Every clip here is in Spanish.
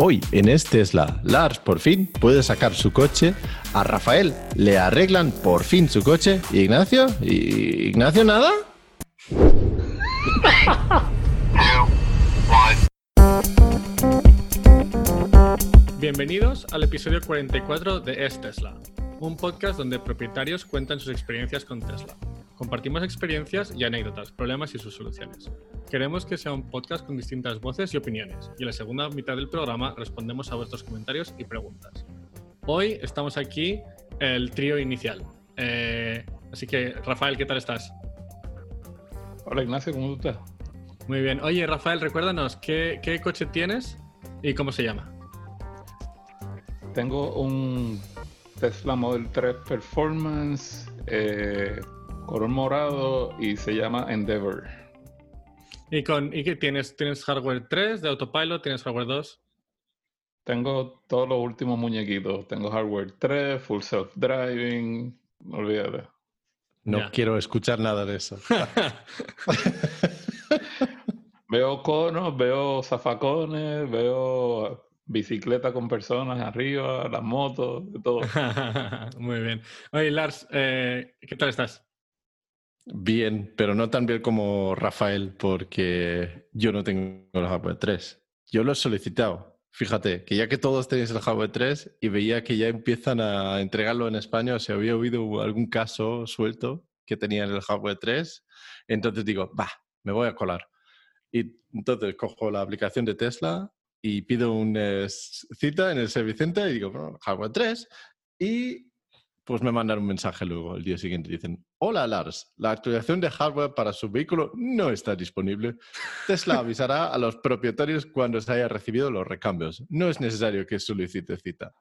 Hoy en este Tesla, Lars por fin puede sacar su coche, a Rafael le arreglan por fin su coche, ¿Y Ignacio, ¿Y Ignacio nada. Bienvenidos al episodio 44 de Es Tesla, un podcast donde propietarios cuentan sus experiencias con Tesla. Compartimos experiencias y anécdotas, problemas y sus soluciones. Queremos que sea un podcast con distintas voces y opiniones, y en la segunda mitad del programa respondemos a vuestros comentarios y preguntas. Hoy estamos aquí el trío inicial. Eh, así que, Rafael, ¿qué tal estás? Hola Ignacio, ¿cómo estás? Muy bien. Oye, Rafael, recuérdanos, ¿qué, coche tienes y cómo se llama? Tengo un Tesla Model 3 Performance. Eh, color morado y se llama Endeavor. ¿Y, con, y qué tienes? ¿Tienes hardware 3 de autopilot? ¿Tienes hardware 2? Tengo todos los últimos muñequitos. Tengo hardware 3, full self-driving. Olvídate. No quiero escuchar nada de eso. veo conos, veo zafacones, veo bicicleta con personas arriba, las motos, de todo. Muy bien. Oye, Lars, eh, ¿qué tal estás? Bien, pero no tan bien como Rafael, porque yo no tengo el hardware 3. Yo lo he solicitado. Fíjate, que ya que todos tenéis el hardware 3 y veía que ya empiezan a entregarlo en España, o se había oído algún caso suelto que tenían el hardware 3, entonces digo, va, me voy a colar. Y entonces cojo la aplicación de Tesla y pido una cita en el Servicente y digo, bueno, hardware 3, y pues me mandan un mensaje luego el día siguiente. Dicen, hola Lars, la actualización de hardware para su vehículo no está disponible. Tesla avisará a los propietarios cuando se haya recibido los recambios. No es necesario que solicite cita.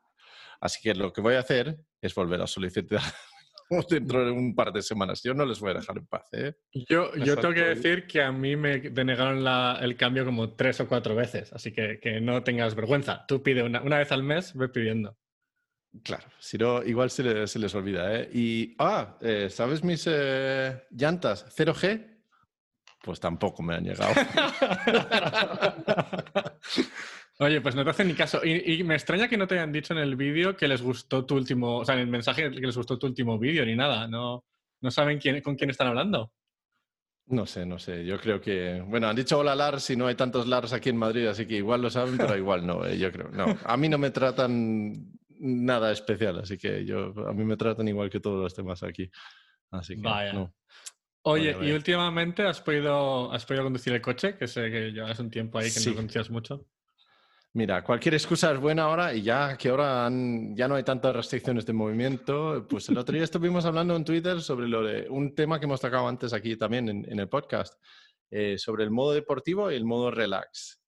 Así que lo que voy a hacer es volver a solicitar dentro de un par de semanas. Yo no les voy a dejar en paz. ¿eh? Yo, yo tengo que decir que a mí me denegaron el cambio como tres o cuatro veces, así que, que no tengas vergüenza. Tú pide una, una vez al mes, voy pidiendo. Claro, si no, igual se les, olvida. ¿eh? Y, ah, eh, ¿sabes mis eh, llantas 0G? Pues tampoco me han llegado. Oye, pues no te hacen ni caso. Y, me extraña que no te hayan dicho en el vídeo que les gustó tu último, o sea, en el mensaje que les gustó tu último vídeo ni nada. No, no saben quién, con quién están hablando. No sé, no sé. Yo creo que. Bueno, han dicho hola Lars y no hay tantos Lars aquí en Madrid, así que igual lo saben, pero igual no. Eh, yo creo. No. A mí no me tratan nada especial, así que yo, a mí me tratan igual que todos los demás aquí. Así que Vaya. Oye, ¿y últimamente has podido, has podido conducir el coche? Que sé que llevas un tiempo ahí que no conducías mucho. Mira, cualquier excusa es buena ahora y ya que ahora ya no hay tantas restricciones de movimiento, pues el otro día estuvimos hablando en Twitter sobre lo de un tema que hemos tocado antes aquí también en, el podcast, eh, sobre el modo deportivo y el modo relax.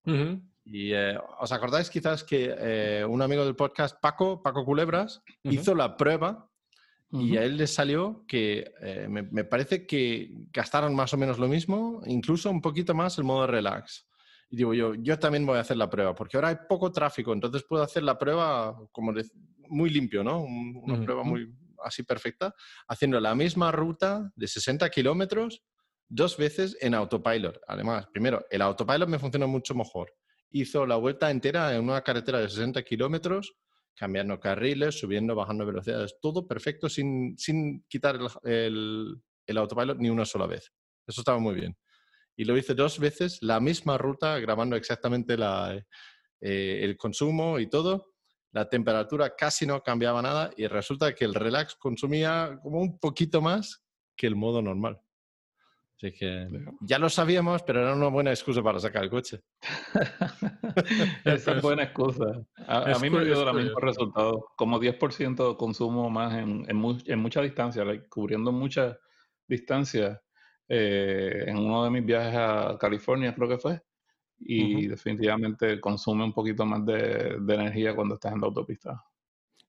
Y eh, os acordáis quizás que eh, un amigo del podcast, Paco, Paco Culebras, hizo la prueba y a él le salió que eh, me, parece que gastaron más o menos lo mismo, incluso un poquito más el modo relax. Y digo yo, yo también voy a hacer la prueba, porque ahora hay poco tráfico, entonces puedo hacer la prueba como muy limpio, ¿no? Una prueba muy así perfecta, haciendo la misma ruta de 60 kilómetros dos veces en autopilot. Además, primero, el autopilot me funciona mucho mejor hizo la vuelta entera en una carretera de 60 kilómetros, cambiando carriles, subiendo, bajando velocidades, todo perfecto sin, sin quitar el, el, autopilot ni una sola vez. Eso estaba muy bien. Y lo hice dos veces, la misma ruta, grabando exactamente la, eh, el consumo y todo. La temperatura casi no cambiaba nada y resulta que el relax consumía como un poquito más que el modo normal. Así que ya lo sabíamos, pero era una buena excusa para sacar el coche. Esa es buena excusa. A, mí me dio el mismo resultado, como 10% de consumo más en, en, mucha distancia, cubriendo mucha distancia eh, en uno de mis viajes a California, creo que fue. Y definitivamente consume un poquito más de, energía cuando estás en la autopista.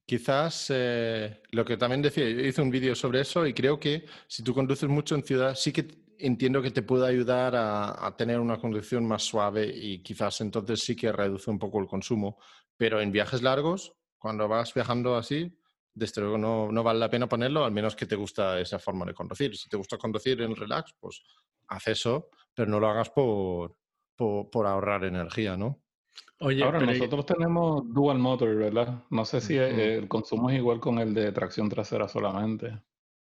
Quizás eh, lo que también decía, yo hice un vídeo sobre eso y creo que si tú conduces mucho en ciudad, sí que entiendo que te puede ayudar a, tener una conducción más suave y quizás entonces sí que reduce un poco el consumo. Pero en viajes largos, cuando vas viajando así, desde luego no, no, vale la pena ponerlo, al menos que te gusta esa forma de conducir. Si te gusta conducir en relax, pues haz eso, pero no lo hagas por, por, ahorrar energía, ¿no? Oye, Ahora, nosotros tenemos dual motor, ¿verdad? No sé si el consumo es igual con el de tracción trasera solamente.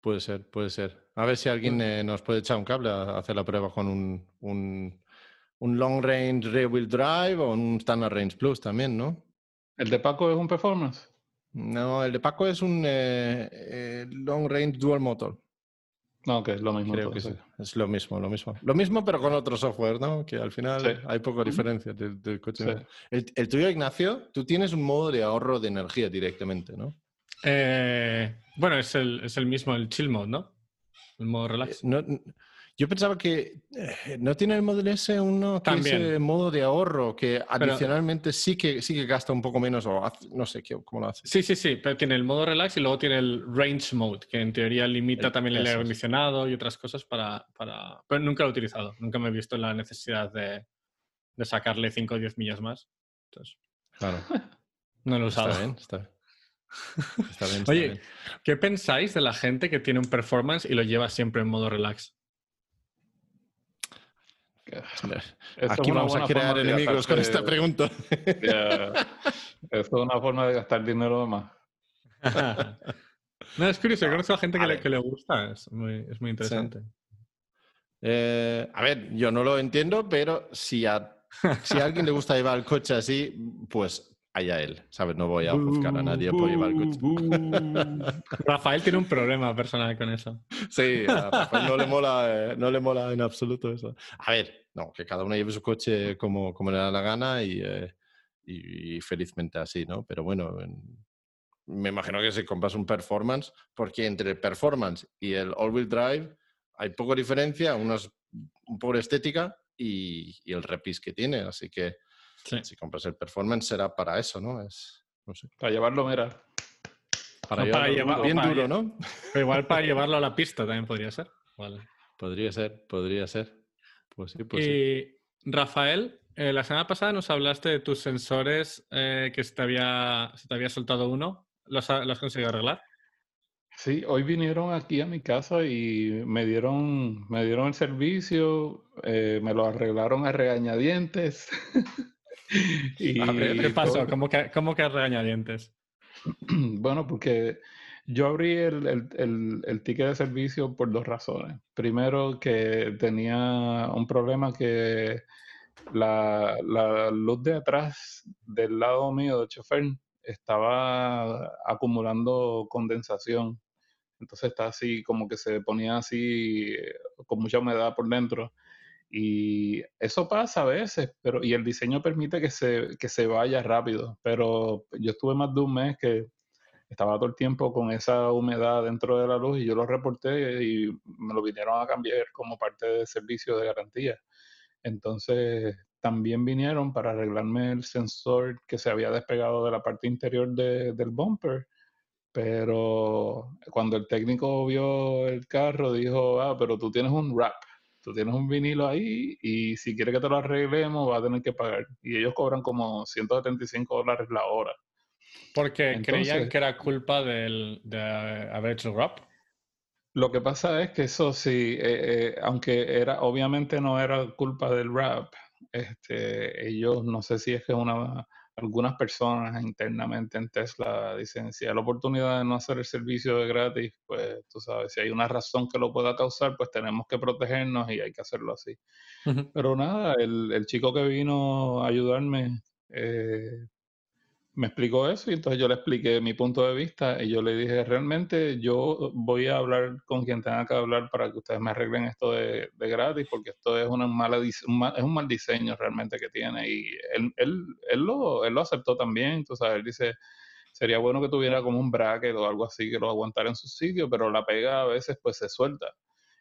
Puede ser, puede ser. A ver si alguien eh, nos puede echar un cable a hacer la prueba con un, un, un long range rear wheel drive o un standard range plus también, ¿no? ¿El de Paco es un performance? No, el de Paco es un eh, eh, long range dual motor. No, que es lo mismo. Creo que sí. Es lo mismo, lo mismo. Lo mismo, pero con otro software, ¿no? Que al final hay poca diferencia del, coche. El, tuyo, Ignacio, tú tienes un modo de ahorro de energía directamente, ¿no? Eh, bueno, es el, es el mismo, el chill mode, ¿no? El modo relax. No, yo pensaba que eh, no tiene el Model S uno que es modo de ahorro, que adicionalmente sí, que, sí que gasta un poco menos o no sé cómo lo hace. Sí, sí, sí, pero tiene el modo relax y luego tiene el range mode, que en teoría limita también el aire acondicionado y otras cosas para, para, Pero nunca lo he utilizado, nunca me he visto la necesidad de, de sacarle 5 o 10 millas más. Entonces, claro. No lo he usado. Está bien, está bien. Está bien, Oye, ¿qué pensáis de la gente que tiene un performance y lo lleva siempre en modo relax? Aquí vamos a crear enemigos con esta pregunta. es una forma de gastar dinero de más. no, es curioso, conozco a gente que le, que le, gusta, es muy, es muy interesante. Eh, a ver, yo no lo entiendo, pero si a, si a alguien le gusta llevar el coche así, pues allá él, ¿sabes? No voy a juzgar a nadie por llevar el coche. Rafael tiene un problema personal con eso. Sí, a Rafael no le mola, eh, no le mola en absoluto eso. A ver, no, que cada uno lleve su coche como, como le da la gana y, eh, y, felizmente así, ¿no? Pero bueno, me imagino que si compras un performance, porque entre el performance y el all-wheel drive hay poca diferencia, uno es un poco estética y, y el repis que tiene, así que si compras el performance será para eso, ¿no? Es, no sé. Para llevarlo, mira. Para, llevarlo bien duro, ¿no? Pero igual para llevarlo a la pista también podría ser. Podría ser, podría ser. Pues sí, pues y, Rafael, eh, la semana pasada nos hablaste de tus sensores eh, que se te, había, se te había soltado uno. ¿Los, has conseguido arreglar? Sí, hoy vinieron aquí a mi casa y me dieron, me dieron el servicio, eh, me lo arreglaron a regañadientes. ¿Qué pasó? ¿Cómo que, cómo que regañadientes? Bueno, porque yo abrí el, el, ticket de servicio por dos razones. Primero, que tenía un problema que la, la, luz de atrás del lado mío de chofer estaba acumulando condensación. Entonces está así, como que se ponía así, eh, con mucha humedad por dentro. Y eso pasa a veces, pero y el diseño permite que se, que se vaya rápido. Pero yo estuve más de un mes que estaba todo el tiempo con esa humedad dentro de la luz y yo lo reporté y me lo vinieron a cambiar como parte del servicio de garantía. Entonces también vinieron para arreglarme el sensor que se había despegado de la parte interior del bumper. Pero cuando el técnico vio el carro, dijo, ah, pero tú tienes un wrap tú tienes un vinilo ahí y si quieres que te lo arreglemos vas a tener que pagar. Y ellos cobran como 175 dólares la hora. Porque creían que era culpa del, de haber hecho rap. Lo que pasa es que eso sí, eh, eh, aunque era, obviamente no era culpa del rap, este, ellos no sé si es que es una algunas personas internamente en Tesla dicen, si hay la oportunidad de no hacer el servicio de gratis, pues tú sabes, si hay una razón que lo pueda causar, pues tenemos que protegernos y hay que hacerlo así. Pero nada, el, el, chico que vino a ayudarme eh, me explicó eso y entonces yo le expliqué mi punto de vista y yo le dije, realmente yo voy a hablar con quien tenga que hablar para que ustedes me arreglen esto de, gratis, porque esto es, una mala, es un mal diseño realmente que tiene. Y él, él, él, lo, él lo aceptó también, entonces él dice, sería bueno que tuviera como un bracket o algo así que lo aguantara en su sitio, pero la pega a veces pues se suelta.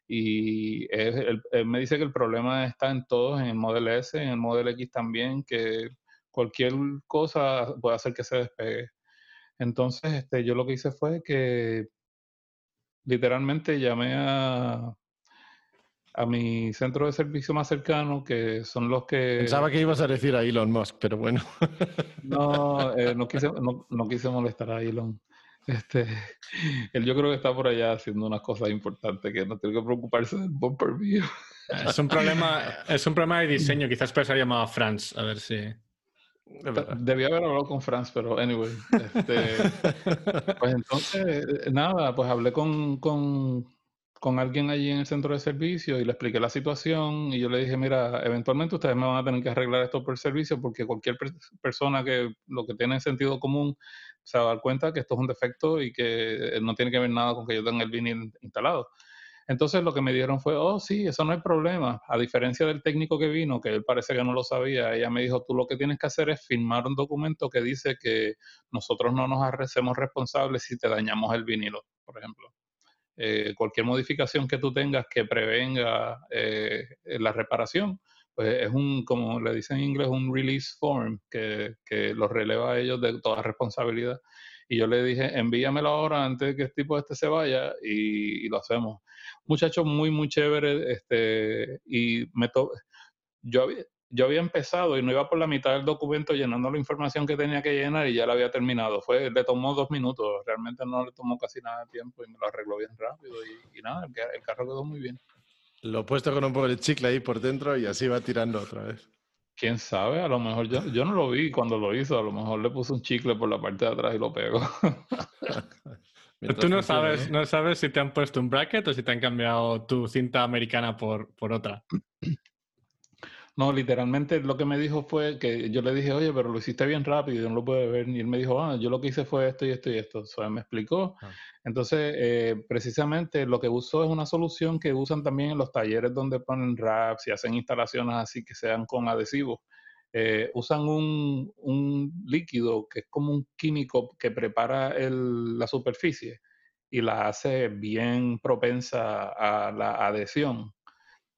Y él, él me dice que el problema está en todos, en el Model S, en el Model X también, que cualquier cosa puede hacer que se despegue. Entonces, este, yo lo que hice fue que literalmente llamé a, a mi centro de servicio más cercano, que son los que... Pensaba que ibas a decir a Elon Musk, pero bueno. no, eh, no, quise, no, quise molestar a Elon. Este, él yo creo que está por allá haciendo unas cosas importantes que no tiene que preocuparse del bumper view. Es un problema, es un problema de diseño, quizás puede ser llamado a Franz, a ver si... Debía haber hablado con Franz, pero anyway. Este, pues entonces, eh, nada, pues hablé con, con, con, alguien allí en el centro de servicio y le expliqué la situación y yo le dije, mira, eventualmente ustedes me van a tener que arreglar esto por servicio porque cualquier persona que lo que tiene sentido común se va a dar cuenta que esto es un defecto y que no tiene que ver nada con que yo tenga el vinil instalado. Entonces lo que me dijeron fue, oh, sí, eso no hay problema. A diferencia del técnico que vino, que él parece que no lo sabía, ella me dijo, tú lo que tienes que hacer es firmar un documento que dice que nosotros no nos hacemos responsables si te dañamos el vinilo, por ejemplo. Eh, cualquier modificación que tú tengas que prevenga eh, la reparación, pues es un, como le dicen en inglés, un release form que, que los releva a ellos de toda responsabilidad. Y yo le dije, envíamelo ahora antes de que el tipo este se vaya y, lo hacemos. Muchacho muy, muy chévere. Este, y me yo, había, yo había empezado y no iba por la mitad del documento llenando la información que tenía que llenar y ya la había terminado. Fue, le tomó dos minutos, realmente no le tomó casi nada de tiempo y me lo arregló bien rápido y, nada, el, el, carro quedó muy bien. Lo he puesto con un poco de chicle ahí por dentro y así va tirando otra vez. Quién sabe, a lo mejor yo, yo no lo vi cuando lo hizo, a lo mejor le puso un chicle por la parte de atrás y lo pegó. Tú no sabes, no sabes si te han puesto un bracket o si te han cambiado tu cinta americana por, por otra. No, literalmente lo que me dijo fue que yo le dije, oye, pero lo hiciste bien rápido, no lo puede ver. Y él me dijo, ah, yo lo que hice fue esto y esto y esto. O sea, me explicó. Ah. Entonces, eh, precisamente lo que usó es una solución que usan también en los talleres donde ponen wraps y hacen instalaciones así que sean con adhesivos. Eh, usan un, un, líquido que es como un químico que prepara el, la superficie y la hace bien propensa a la adhesión.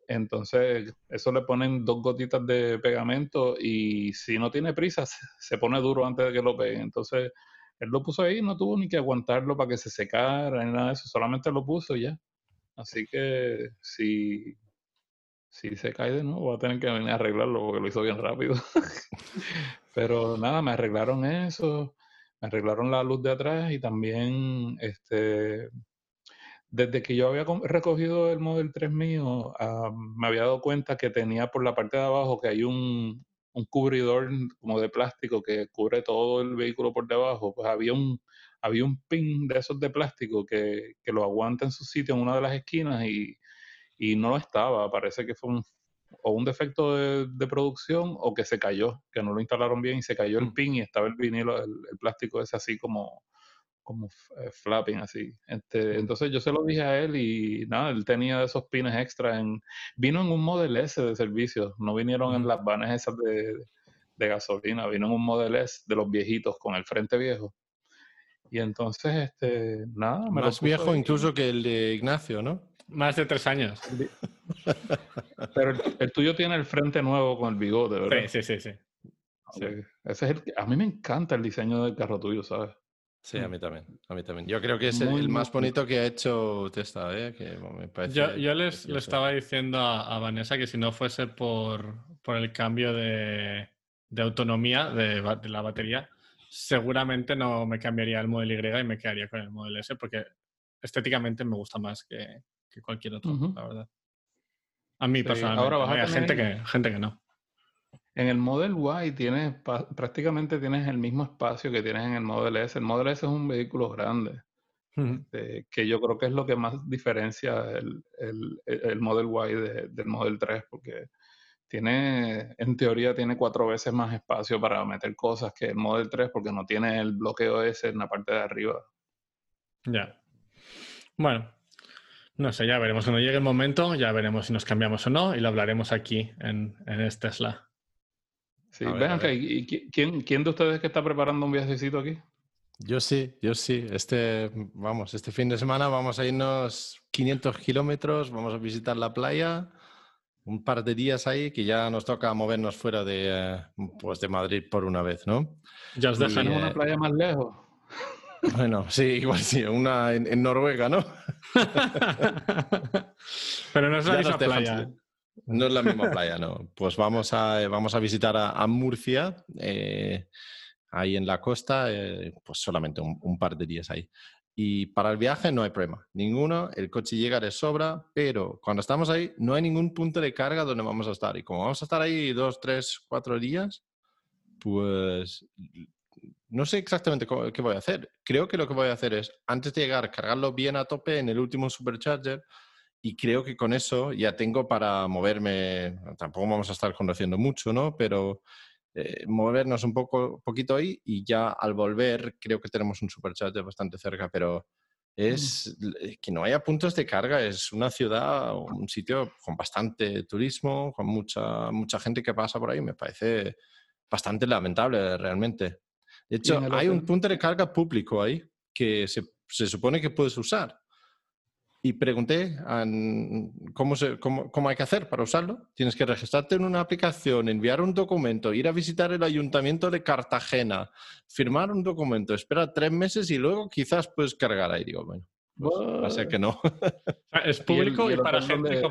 Entonces, eso le ponen dos gotitas de pegamento y si no tiene prisa, se pone duro antes de que lo peguen. Entonces, él lo puso ahí, no tuvo ni que aguantarlo para que se secara ni nada de eso, solamente lo puso ya. Así que si, si se cae de nuevo, va a tener que venir a arreglarlo porque lo hizo bien rápido. Pero nada, me arreglaron eso, me arreglaron la luz de atrás y también este desde que yo había recogido el Model 3 mío, me había dado cuenta que tenía por la parte de abajo que hay un, un, cubridor como de plástico que cubre todo el vehículo por debajo. Pues había un, había un pin de esos de plástico que, que lo aguanta en su sitio en una de las esquinas y, y no lo estaba. Parece que fue un, o un defecto de, de, producción o que se cayó, que no lo instalaron bien y se cayó el mm. pin y estaba el vinilo, el, el plástico ese así como como eh, flapping así. Este, entonces yo se lo dije a él y nada, él tenía esos pines extra. En, vino en un Model S de servicio, no vinieron en las vanes esas de, de, gasolina, vino en un Model S de los viejitos con el frente viejo. Y entonces, este, nada. Me Más viejo incluso que el de Ignacio, ¿no? Más de tres años. Pero el, tuyo tiene el frente nuevo con el bigote, ¿verdad? Sí, sí, sí. sí. Ese es el, a mí me encanta el diseño del carro tuyo, ¿sabes? Sí, a mm. mí también. A mí también. Yo creo que es el, más bonito que ha hecho Tesla, ¿eh? Que me parece yo, yo les, le estaba diciendo a, Vanessa que si no fuese por, por el cambio de, de autonomía de, de, la batería, seguramente no me cambiaría el Model Y y me quedaría con el Model S porque estéticamente me gusta más que, que cualquier otro, la verdad. A mí personalmente. Ahora hay gente, que, gente que no. En el Model Y tienes prácticamente tienes el mismo espacio que tienes en el Model S. El Model S es un vehículo grande, este, que yo creo que es lo que más diferencia el, el, Model Y del Model 3, porque tiene, en teoría, tiene cuatro veces más espacio para meter cosas que el Model 3, porque no tiene el bloqueo S en la parte de arriba. Ya. Bueno, no sé, ya veremos cuando llegue el momento, ya veremos si nos cambiamos o no y lo hablaremos aquí en, en este Tesla. Sí, vean que, ¿quién, ¿quién de ustedes que está preparando un viajecito aquí? Yo sí, yo sí. Este, vamos, este fin de semana vamos a irnos 500 kilómetros, vamos a visitar la playa, un par de días ahí, que ya nos toca movernos fuera de, eh, pues de Madrid por una vez, ¿no? Ya os dejan una playa más lejos. Bueno, sí, igual sí, una en, Noruega, ¿no? Pero no es la misma playa. No es la misma playa, no. Pues vamos a, eh, vamos a visitar a, Murcia, eh, ahí en la costa, eh, pues solamente un, par de días ahí. Y para el viaje no hay problema, ninguno, el coche llega de sobra, pero cuando estamos ahí no hay ningún punto de carga donde vamos a estar. Y como vamos a estar ahí dos, tres, cuatro días, pues no sé exactamente qué voy a hacer. Creo que lo que voy a hacer es, antes de llegar, cargarlo bien a tope en el último supercharger y creo que con eso ya tengo para moverme, tampoco vamos a estar conociendo mucho, ¿no? Pero eh, movernos un poco, poquito ahí y ya al volver creo que tenemos un supercharger bastante cerca, pero es que no haya puntos de carga, es una ciudad, un sitio con bastante turismo, con mucha, mucha gente que pasa por ahí, me parece bastante lamentable realmente. De hecho, hay un punto de carga público ahí que se, se supone que puedes usar. Y pregunté cómo, se, cómo, cómo, hay que hacer para usarlo. Tienes que registrarte en una aplicación, enviar un documento, ir a visitar el ayuntamiento de Cartagena, firmar un documento, esperar tres meses y luego quizás puedes cargar ahí. Digo, bueno, pues, va a ser que no. es público y, para gente...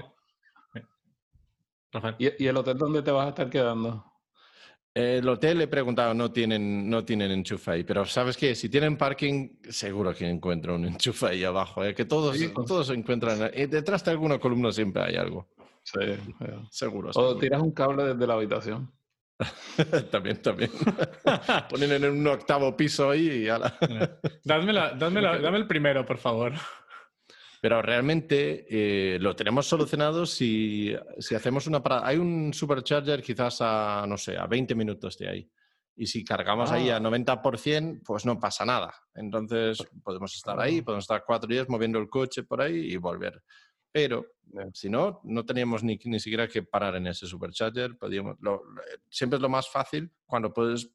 ¿Y el hotel dónde te vas a estar quedando? El hotel he preguntado, no tienen, no tienen enchufe ahí, pero ¿sabes qué? Si tienen parking, seguro que encuentran un enchufe ahí abajo, ¿eh? que todos, todos se encuentran. Eh, detrás de alguna columna siempre hay algo. Sí, seguro. O tiras un cable desde la habitación. también, también. Ponen en un octavo piso ahí y ala. dame el primero, por favor. Pero realmente eh, lo tenemos solucionado si, hacemos una parada. Hay un supercharger quizás a, no sé, a 20 minutos de ahí. Y si cargamos ahí a 90%, ah. pues no pasa nada. Entonces podemos estar ahí, ah. podemos estar cuatro días moviendo el coche por ahí y volver. Pero si no, no teníamos ni, ni siquiera que parar en ese supercharger. Podíamos, siempre es lo más fácil cuando puedes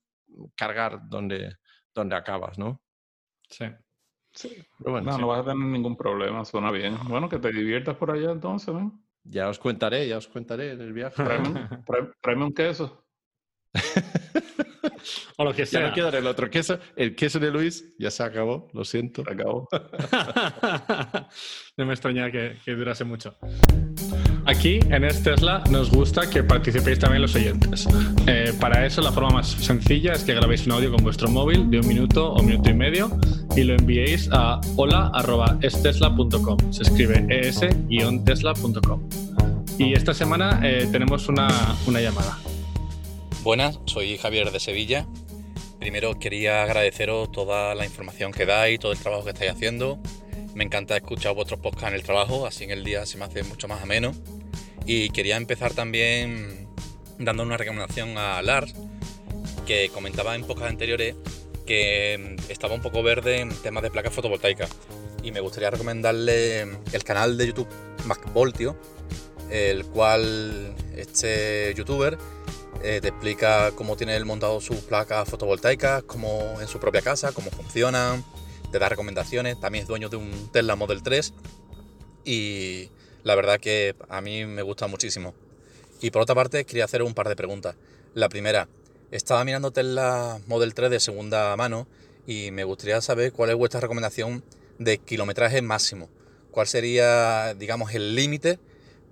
cargar donde, donde acabas, ¿no? Sí no, no vas a tener ningún problema, suena bien. Bueno, que te diviertas por allá entonces, Ya os contaré, ya os contaré en el viaje. Tráeme, un queso. o lo que sea. Ya no el otro queso. El queso de Luis ya se acabó, lo siento. Se acabó. no me extraña que, que durase mucho. Aquí en Tesla nos gusta que participéis también los oyentes. Eh, para eso la forma más sencilla es que grabéis un audio con vuestro móvil de un minuto o minuto y medio y lo enviéis a hola.estesla.com. Se escribe es-tesla.com. Y esta semana eh, tenemos una, una llamada. Buenas, soy Javier de Sevilla. Primero quería agradeceros toda la información que dais, todo el trabajo que estáis haciendo. Me encanta escuchar vuestros podcasts en el trabajo, así en el día se me hace mucho más ameno. Y quería empezar también dando una recomendación a Lars, que comentaba en pocas anteriores que estaba un poco verde en temas de placas fotovoltaicas. Y me gustaría recomendarle el canal de YouTube MacVoltio, el cual este youtuber eh, te explica cómo tiene él montado sus placas fotovoltaicas, cómo en su propia casa, cómo funcionan, te da recomendaciones. También es dueño de un Tesla Model 3 y la verdad que a mí me gusta muchísimo. Y por otra parte, quería hacer un par de preguntas. La primera, estaba mirando Tesla Model 3 de segunda mano y me gustaría saber cuál es vuestra recomendación de kilometraje máximo. ¿Cuál sería, digamos, el límite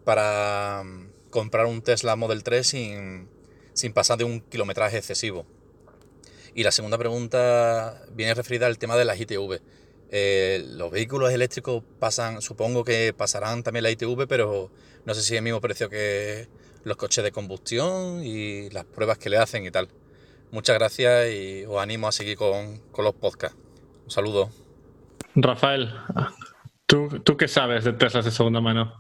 para mm, comprar un Tesla Model 3 sin, sin pasar de un kilometraje excesivo? Y la segunda pregunta viene referida al tema de las ITV. Eh, los vehículos eléctricos pasan, supongo que pasarán también la ITV, pero no sé si es el mismo precio que los coches de combustión y las pruebas que le hacen y tal. Muchas gracias y os animo a seguir con, los podcasts. Un saludo. Rafael, ¿tú, ¿tú qué sabes de Teslas de segunda mano?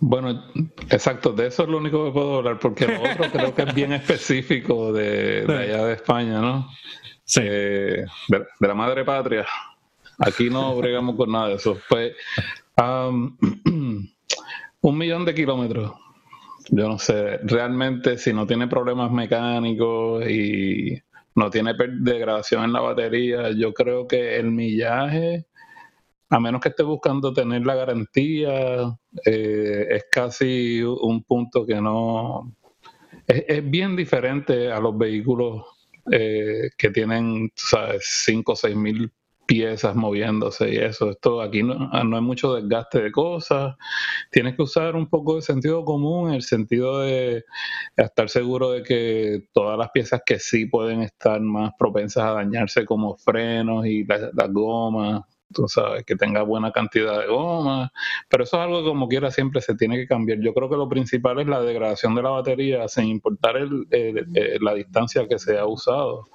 Bueno, exacto, de eso es lo único que puedo hablar, porque lo otro creo que es bien específico de, allá de España, ¿no? Sí. Eh, de, la madre patria. Aquí no bregamos con nada de eso. Pues, un millón de kilómetros. Yo no sé, realmente si no tiene problemas mecánicos y no tiene degradación en la batería, yo creo que el millaje, a menos que esté buscando tener la garantía, eh, es casi un punto que no... Es, bien diferente a los vehículos eh, que tienen, ¿sabes? 5 o 6 mil piezas moviéndose y eso. Esto aquí no, no, hay mucho desgaste de cosas. Tienes que usar un poco de sentido común, el sentido de estar seguro de que todas las piezas que sí pueden estar más propensas a dañarse, como frenos y las, gomas, tú sabes, que tenga buena cantidad de goma, pero eso es algo que como quiera siempre se tiene que cambiar. Yo creo que lo principal es la degradación de la batería sin importar la distancia que se ha usado.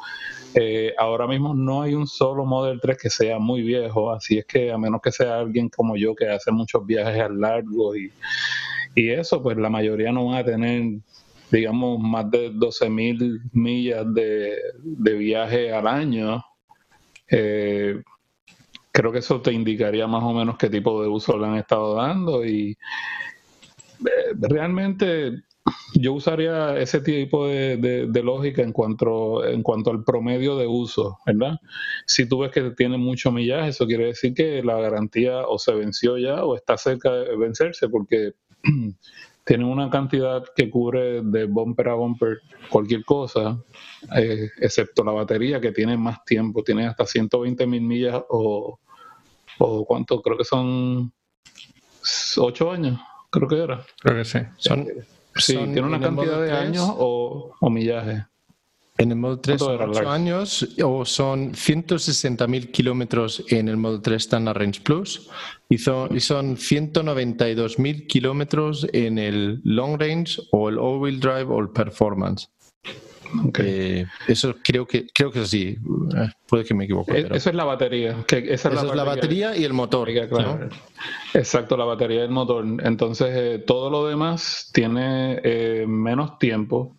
Eh, ahora mismo no hay un solo Model 3 que sea muy viejo, así es que a menos que sea alguien como yo que hace muchos viajes a largo y, y eso, pues la mayoría no van a tener digamos, más de 12 mil millas de, viaje al año, eh, creo que eso te indicaría más o menos qué tipo de uso le han estado dando y eh, realmente yo usaría ese tipo de, lógica en cuanto, en cuanto al promedio de uso, ¿verdad? Si tú ves que tiene mucho millaje, eso quiere decir que la garantía o se venció ya o está cerca de vencerse porque tiene una cantidad que cubre de bumper a bumper cualquier cosa, eh, excepto la batería que tiene más tiempo, tiene hasta 120 mil millas o, o cuánto, creo que son 8 años, creo que era. Creo que sí. Son, sí, tiene una cantidad de años o, o millaje. En el Model 3 son 8 años o son 160.000 kilómetros en el Model 3 Standard Range Plus y son, y son 192.000 kilómetros en el Long Range o el All-Wheel Drive o el Performance. Eh, eso creo que creo que es así. Eh, puede que me equivoque. Eh, eso es la batería. Que esa es, la, batería y el motor. Exacto, la batería y el motor. Entonces, todo lo demás tiene menos tiempo,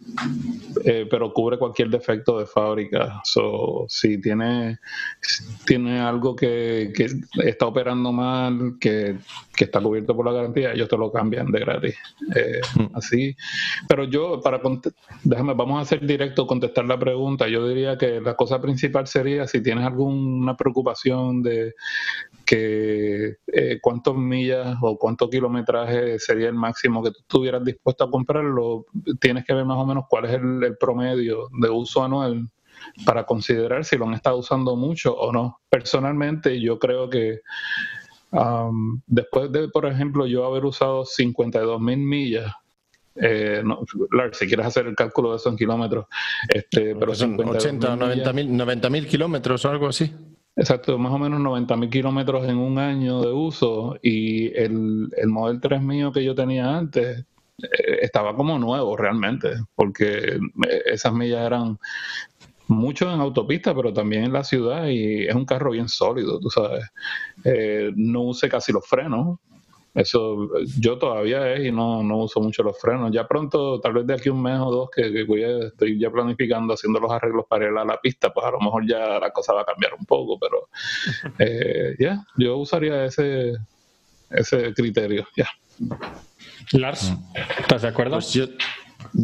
pero cubre cualquier defecto de fábrica. So, si tiene, tiene algo que, que está operando mal, que, que, está cubierto por la garantía, ellos te lo cambian de gratis. Mm. Así. Pero yo, para déjame, vamos a hacer directo contestar la pregunta, yo diría que la cosa principal sería si tienes alguna preocupación de que eh, millas o cuánto kilometraje sería el máximo que tú estuvieras dispuesto a comprarlo, tienes que ver más o menos cuál es el, promedio de uso anual para considerar si lo han estado usando mucho o no. Personalmente yo creo que después de, por ejemplo, yo haber usado 52 mil millas eh, no, si quieres hacer el cálculo de eso en kilómetros, este, pero son 80 o 90 mil kilómetros o algo así. Exacto, más o menos 90 mil kilómetros en un año de uso y el, el Model 3 mío que yo tenía antes eh, estaba como nuevo realmente, porque eh, esas millas eran mucho en autopista, pero también en la ciudad y es un carro bien sólido, tú sabes. no use casi los frenos, eso yo todavía es y no, no uso mucho los frenos. Ya pronto, tal vez de aquí un mes o dos, que, voy estoy ya planificando haciendo los arreglos para ir a la pista, pues a lo mejor ya la cosa va a cambiar un poco, pero eh, ya, yo usaría ese, ese criterio, ya. Lars, ¿estás de acuerdo? Pues yo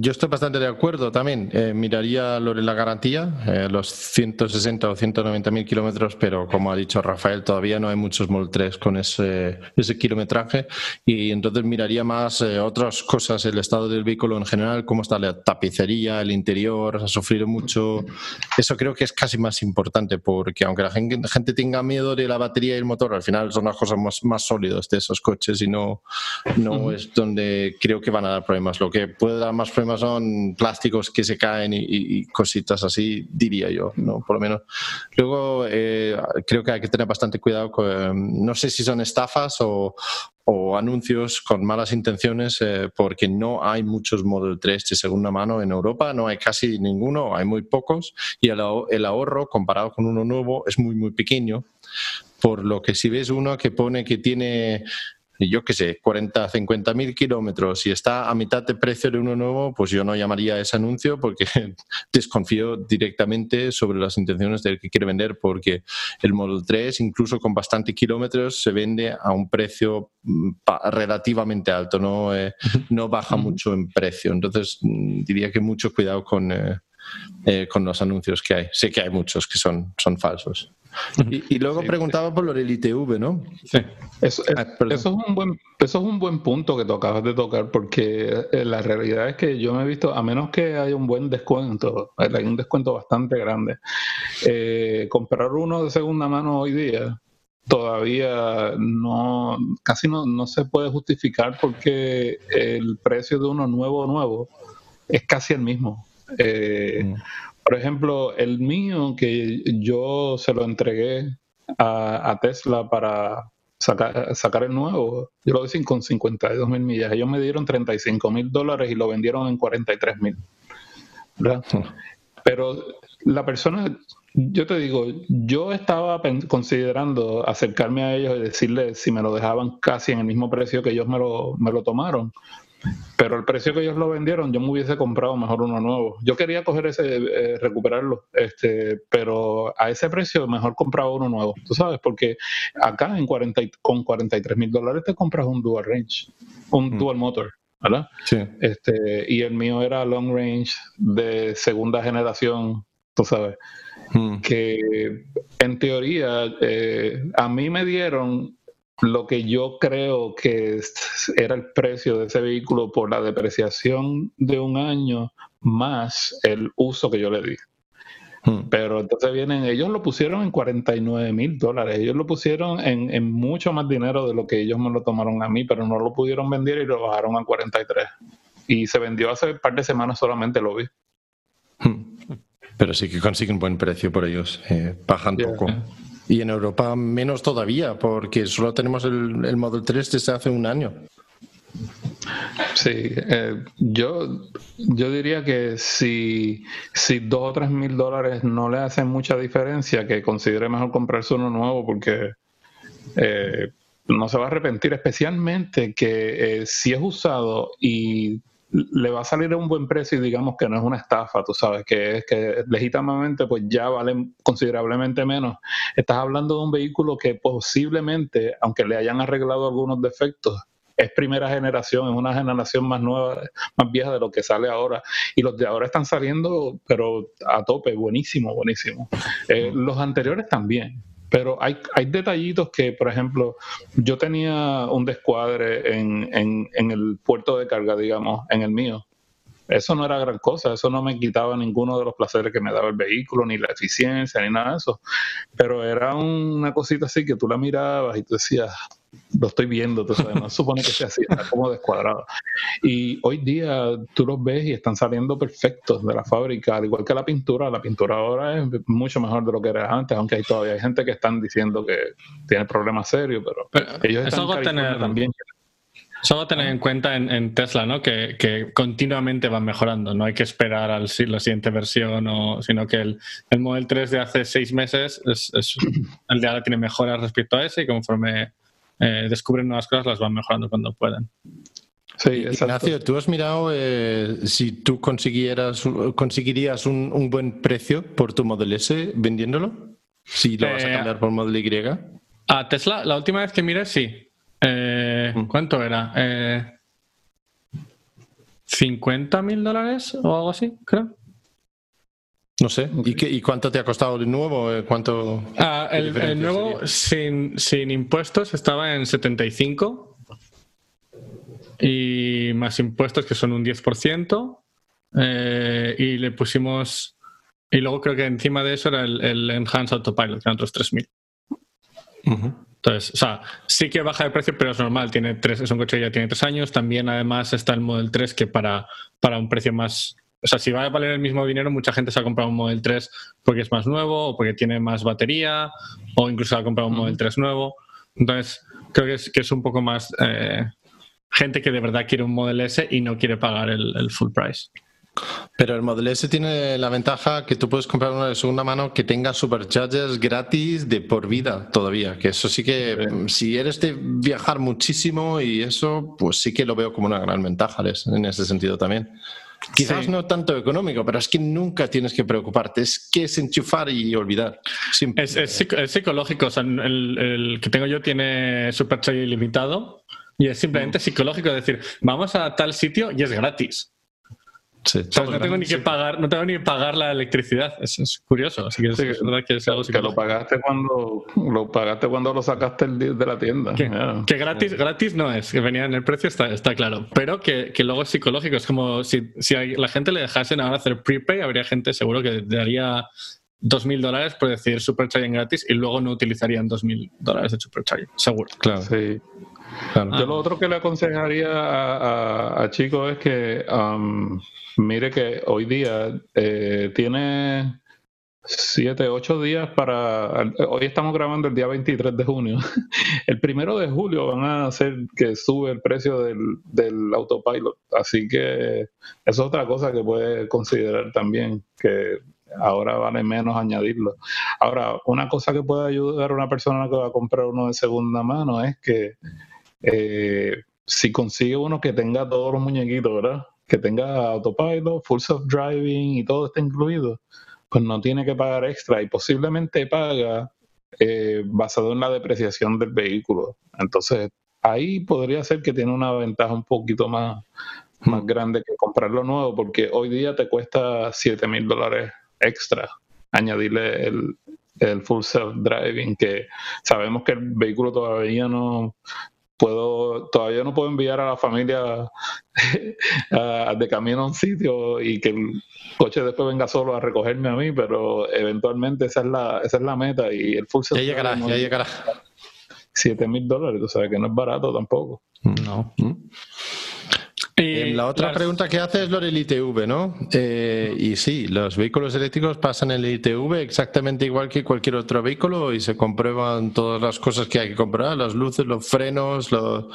estoy bastante de acuerdo también. Eh, miraría lo de la garantía, eh, los 160 o 190 mil kilómetros, pero como ha dicho Rafael, todavía no hay muchos Model 3 con ese, ese kilometraje. Y entonces miraría más eh, otras cosas, el estado del vehículo en general, cómo está la tapicería, el interior, ha sufrido mucho. Eso creo que es casi más importante, porque aunque la gente, gente tenga miedo de la batería y el motor, al final son las cosas más, más sólidas de esos coches y no, no es donde creo que van a dar problemas. Lo que puede dar más problemas son plásticos que se caen y, cositas así, diría yo, ¿no? Por lo menos. Luego, eh, creo que hay que tener bastante cuidado con, no sé si son estafas o, anuncios con malas intenciones, eh, porque no hay muchos Model 3 de segunda mano en Europa, no hay casi ninguno, hay muy pocos, y el ahorro comparado con uno nuevo es muy, muy pequeño por lo que si ves uno que pone que tiene yo qué sé, 40, 50 mil kilómetros y está a mitad de precio de uno nuevo, pues yo no llamaría a ese anuncio porque desconfío directamente sobre las intenciones del que quiere vender porque el Model 3, incluso con bastante kilómetros, se vende a un precio mm, relativamente alto, no, eh, no baja mucho en precio. Entonces, mm, diría que mucho cuidado con, eh, eh, con los anuncios que hay. Sé que hay muchos que son, son falsos. Y, luego preguntaba por lo del ITV, ¿no? Sí. Eso, ah, es un buen, eso es un buen punto que tú acabas de tocar, porque eh, la realidad es que yo me he visto, a menos que haya un buen descuento, hay un descuento bastante grande, eh, comprar uno de segunda mano hoy día todavía no, casi no, no se puede justificar porque el precio de uno nuevo nuevo es casi el mismo. Eh, mm. Por ejemplo, el mío que yo se lo entregué a, Tesla para sacar, sacar el nuevo, yo lo hice con 52 mil millas. Ellos me dieron 35 mil dólares y lo vendieron en 43 mil. Pero la persona, yo te digo, yo estaba considerando acercarme a ellos y decirles si me lo dejaban casi en el mismo precio que ellos me lo, me lo tomaron. Pero el precio que ellos lo vendieron, yo me hubiese comprado mejor uno nuevo. Yo quería coger ese, eh, recuperarlo, este, pero a ese precio mejor compraba uno nuevo. Tú sabes, porque acá en 40, con 43 mil dólares te compras un dual range, un mm. dual motor. ¿verdad? Sí. Este, y el mío era long range de segunda generación, tú sabes. Mm. Que en teoría eh, a mí me dieron lo que yo creo que era el precio de ese vehículo por la depreciación de un año más el uso que yo le di. Hmm. Pero entonces vienen, ellos lo pusieron en 49 mil dólares, ellos lo pusieron en, mucho más dinero de lo que ellos me lo tomaron a mí, pero no lo pudieron vender y lo bajaron a 43. Y se vendió hace un par de semanas solamente, lo vi. Hmm. Pero sí que consiguen buen precio por ellos, eh, bajan poco. Y en Europa menos todavía, porque solo tenemos el, el Model 3 desde hace un año. Sí, eh, yo, yo diría que si, si dos o tres mil dólares no le hacen mucha diferencia, que considere mejor comprarse uno nuevo porque eh, no se va a arrepentir, especialmente que eh, si es usado y le va a salir a un buen precio y digamos que no es una estafa, tú sabes, que es que legítimamente pues ya vale considerablemente menos. Estás hablando de un vehículo que posiblemente, aunque le hayan arreglado algunos defectos, es primera generación, es una generación más nueva, más vieja de lo que sale ahora. Y los de ahora están saliendo, pero a tope, buenísimo, buenísimo. Eh, los anteriores también. Pero hay, hay detallitos que, por ejemplo, yo tenía un descuadre en, en, en el puerto de carga, digamos, en el mío. Eso no era gran cosa, eso no me quitaba ninguno de los placeres que me daba el vehículo, ni la eficiencia, ni nada de eso. Pero era una cosita así que tú la mirabas y tú decías, lo estoy viendo, tú sabes, no supone que sea así, está como descuadrado. Y hoy día tú los ves y están saliendo perfectos de la fábrica, al igual que la pintura, la pintura ahora es mucho mejor de lo que era antes, aunque hay todavía hay gente que están diciendo que tiene problemas serios, pero, ellos están tener, también. Eso va a tener en cuenta en, Tesla, ¿no? Que, que, continuamente van mejorando. No hay que esperar a la siguiente versión, o, sino que el, el Model 3 de hace seis meses es, el de ahora tiene mejoras respecto a ese y conforme eh, descubren nuevas cosas, las van mejorando cuando puedan. Sí, Ignacio, ¿tú has mirado eh, si tú consiguieras, conseguirías un, buen precio por tu Model S vendiéndolo? Si lo vas a eh, cambiar por Model Y. A Tesla, la última vez que miré, sí. Mm. ¿Cuánto era? Eh, ¿50 mil dólares o algo así, creo? No sé. ¿Y, cuánto te ha costado el nuevo? Eh, ¿Cuánto ah, el, nuevo sin, sin, impuestos estaba en 75 y más impuestos que son un 10%. Eh, y le pusimos. Y luego creo que encima de eso era el, el Enhanced Autopilot, que eran otros 3.000. Entonces, o sea, sí que baja de precio, pero es normal. Tiene tres, es un coche que ya tiene tres años. También, además, está el Model 3 que para, para un precio más o sea, si va a valer el mismo dinero, mucha gente se ha comprado un Model 3 porque es más nuevo o porque tiene más batería o incluso ha comprado un Model 3 nuevo. Entonces, creo que es, que es un poco más eh, gente que de verdad quiere un Model S y no quiere pagar el, full price. Pero el Model S tiene la ventaja que tú puedes comprar uno de segunda mano que tenga superchargers gratis de por vida todavía. Que eso sí que, si eres de viajar muchísimo y eso, pues sí que lo veo como una gran ventaja en ese sentido también. Quizás no tanto económico, pero es que nunca tienes que preocuparte. Es que es enchufar y olvidar. Es, es, psicológico. O sea, el, que tengo yo tiene supercharge ilimitado y es simplemente mm. psicológico. decir, vamos a tal sitio y es gratis no tengo ni que pagar, no tengo ni que pagar la electricidad. Es, curioso. Así que es, verdad que es algo que lo pagaste cuando lo pagaste cuando lo sacaste de la tienda. Que, gratis, gratis no es, que venía en el precio está, está claro. Pero que, que luego es psicológico. Es como si, si a la gente le dejasen ahora hacer prepay, habría gente seguro que daría 2.000 dólares por decir supercharging gratis y luego no utilizarían 2.000 dólares de supercharging. Seguro. Claro. Sí. Yo lo otro que le aconsejaría a, a, chicos es que um, mire que hoy día eh, tiene siete, ocho días para... Hoy estamos grabando el día 23 de junio. El primero de julio van a hacer que sube el precio del, del autopilot. Así que eso es otra cosa que puede considerar también, que ahora vale menos añadirlo. Ahora, una cosa que puede ayudar a una persona que va a comprar uno de segunda mano es que eh, si consigue uno que tenga todos los muñequitos, ¿verdad? Que tenga autopilot, full self-driving y todo está incluido, pues no tiene que pagar extra y posiblemente paga eh, basado en la depreciación del vehículo. Entonces, ahí podría ser que tiene una ventaja un poquito más, más grande que comprarlo nuevo, porque hoy día te cuesta 7 mil dólares extra añadirle el, el full self-driving, que sabemos que el vehículo todavía no puedo, todavía no puedo enviar a la familia de camino a un sitio y que el coche después venga solo a recogerme a mí, pero eventualmente esa es la, esa es la meta y el full Ya llegará, ya llegará. 7 mil dólares, o sea que no es barato tampoco. No. ¿Mm? Eh, la otra pregunta que hace es lo del ITV, ¿no? Eh, y sí, los vehículos eléctricos pasan el ITV exactamente igual que cualquier otro vehículo y se comprueban todas las cosas que hay que comprar, las luces, los frenos, los,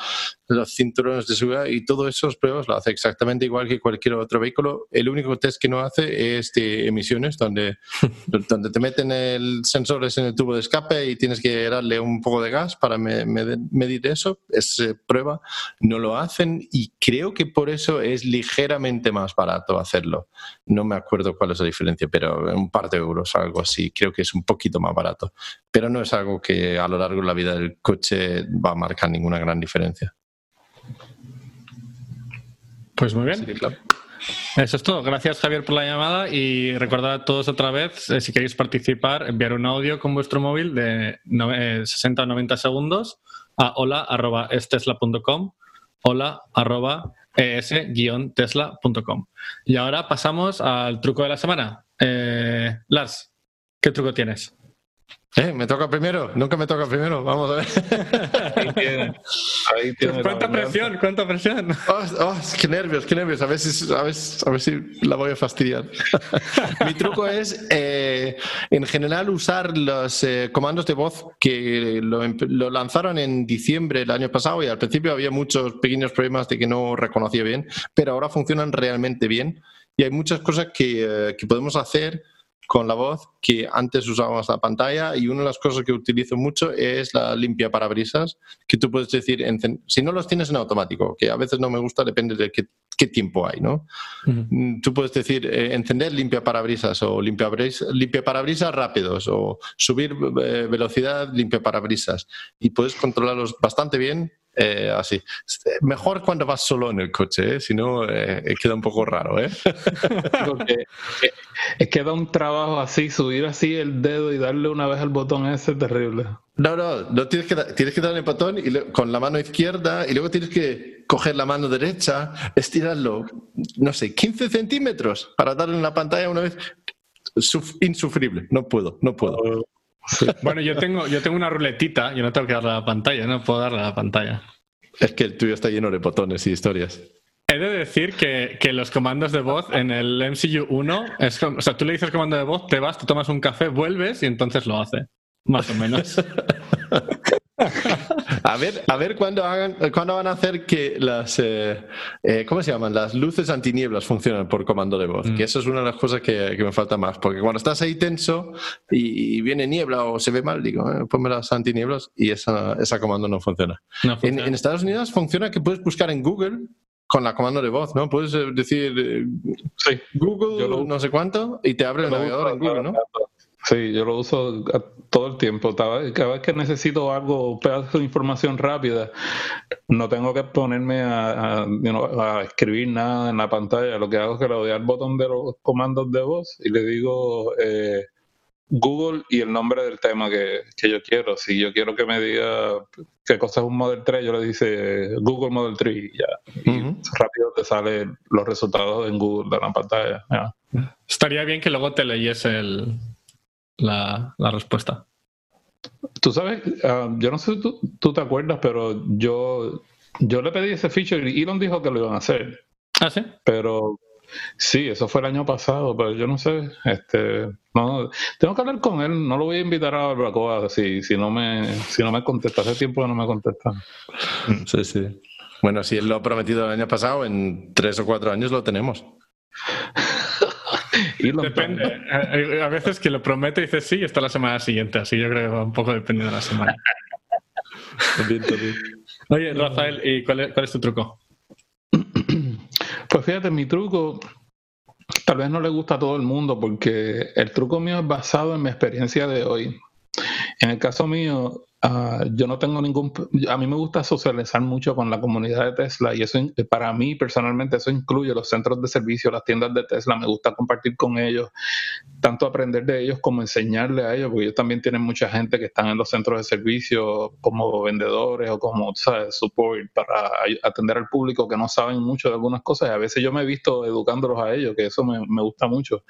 los cinturones de seguridad y todos esos pruebas lo hace exactamente igual que cualquier otro vehículo. El único test que no hace es de emisiones, donde, donde te meten el sensores en el tubo de escape y tienes que darle un poco de gas para medir eso. Es eh, prueba, no lo hacen y creo que por eso es ligeramente más barato hacerlo. No me acuerdo cuál es la diferencia, pero un par de euros, algo así. Creo que es un poquito más barato. Pero no es algo que a lo largo de la vida del coche va a marcar ninguna gran diferencia. Pues muy bien. Eso es todo. Gracias, Javier, por la llamada y recordad a todos otra vez, eh, si queréis participar, enviar un audio con vuestro móvil de 60 o 90 segundos a hola.estesla.com hola.es-tesla.com. Y ahora pasamos al truco de la semana. Eh, Lars, ¿qué truco tienes? Eh, me toca primero, nunca me toca primero, vamos a ver. Ahí tiene, ¿Cuánta presión? ¿Cuánta presión? Oh, oh, qué nervios, qué nervios, a ver si, a ver, a ver si la voy a fastidiar. Mi truco es, eh, en general, usar los eh, comandos de voz que lo, lo, lanzaron en diciembre del año pasado y al principio había muchos pequeños problemas de que no reconocía bien, pero ahora funcionan realmente bien y hay muchas cosas que, eh, que podemos hacer con la voz que antes usábamos la pantalla y una de las cosas que utilizo mucho es la limpia parabrisas, que tú puedes decir, si no los tienes en automático, que a veces no me gusta, depende de qué, tiempo hay, ¿no? Mm, tú puedes decir, eh, encender limpia parabrisas o limpia, limpia parabrisas rápidos o subir eh, velocidad limpia parabrisas y puedes controlarlos bastante bien eh, así. Mejor cuando vas solo en el coche, ¿eh? si no, eh, queda un poco raro. ¿eh? Porque es que da un trabajo así, subir así el dedo y darle una vez al botón ese es terrible. No, no, no tienes que, tienes que darle el botón y con la mano izquierda y luego tienes que coger la mano derecha, estirarlo, no sé, 15 centímetros para darle en la pantalla una vez. insufrible, no puedo, no puedo. Bueno, yo tengo, yo tengo una ruletita, yo no tengo que darle a la pantalla, no puedo darle a la pantalla. Es que el tuyo está lleno de botones y historias. He de decir que, que los comandos de voz en el MCU 1, es o sea, tú le dices comando de voz, te vas, te tomas un café, vuelves y entonces lo hace. Más o menos. a ver, a ver cuándo hagan, cuándo van a hacer que las, eh, eh, ¿cómo se llaman? Las luces antinieblas funcionan por comando de voz. Que mm. eso es una de las cosas que, me falta más, porque cuando estás ahí tenso y, viene niebla o se ve mal, digo, eh, ponme las antinieblas y esa, esa comando no funciona. En, Estados Unidos funciona que puedes buscar en Google con la comando de voz, ¿no? Puedes decir Google, no sé cuánto, y te abre el navegador en Google, ¿no? Sí, yo lo uso todo el tiempo. Cada vez que necesito algo, un pedazo de información rápida, no tengo que ponerme a, escribir nada en la pantalla. Lo que hago es que le doy al botón de los comandos de voz y le digo eh, Google y el nombre del tema que, yo quiero. Si yo quiero que me diga qué cosa es un Model 3, yo le dice Google Model 3 y ya. Y rápido te salen los resultados en Google de la pantalla. Estaría bien que luego te leyese el la, respuesta. Tú sabes, ah, yo no sé si tú, te acuerdas, pero yo, yo le pedí ese feature y Elon dijo que lo iban a hacer. Ah, sí. Pero Sí, eso fue el año pasado, pero yo no sé, este, no, tengo que hablar con él, no lo voy a invitar a Barbacoa si, si no me, si no me contesta, hace tiempo que no me contesta. Sí, sí. Bueno, si él lo ha prometido el año pasado, en tres o cuatro años lo tenemos. Depende. A veces que lo promete y dice sí y está la semana siguiente, así yo creo que un poco depende de la semana. Oye, Rafael, ¿y cuál es, cuál es tu truco? Pues fíjate, mi truco tal vez no le gusta a todo el mundo porque el truco mío es basado en mi experiencia de hoy. En el caso mío, Ah, yo no tengo ningún... A mí me gusta socializar mucho con la comunidad de Tesla y eso para mí personalmente eso incluye los centros de servicio, las tiendas de Tesla. Me gusta compartir con ellos, tanto aprender de ellos como enseñarle a ellos, porque ellos también tienen mucha gente que están en los centros de servicio como vendedores o como ¿sabes? support para atender al público que no saben mucho de algunas cosas a veces yo me he visto educándolos a ellos, que eso me, me gusta mucho.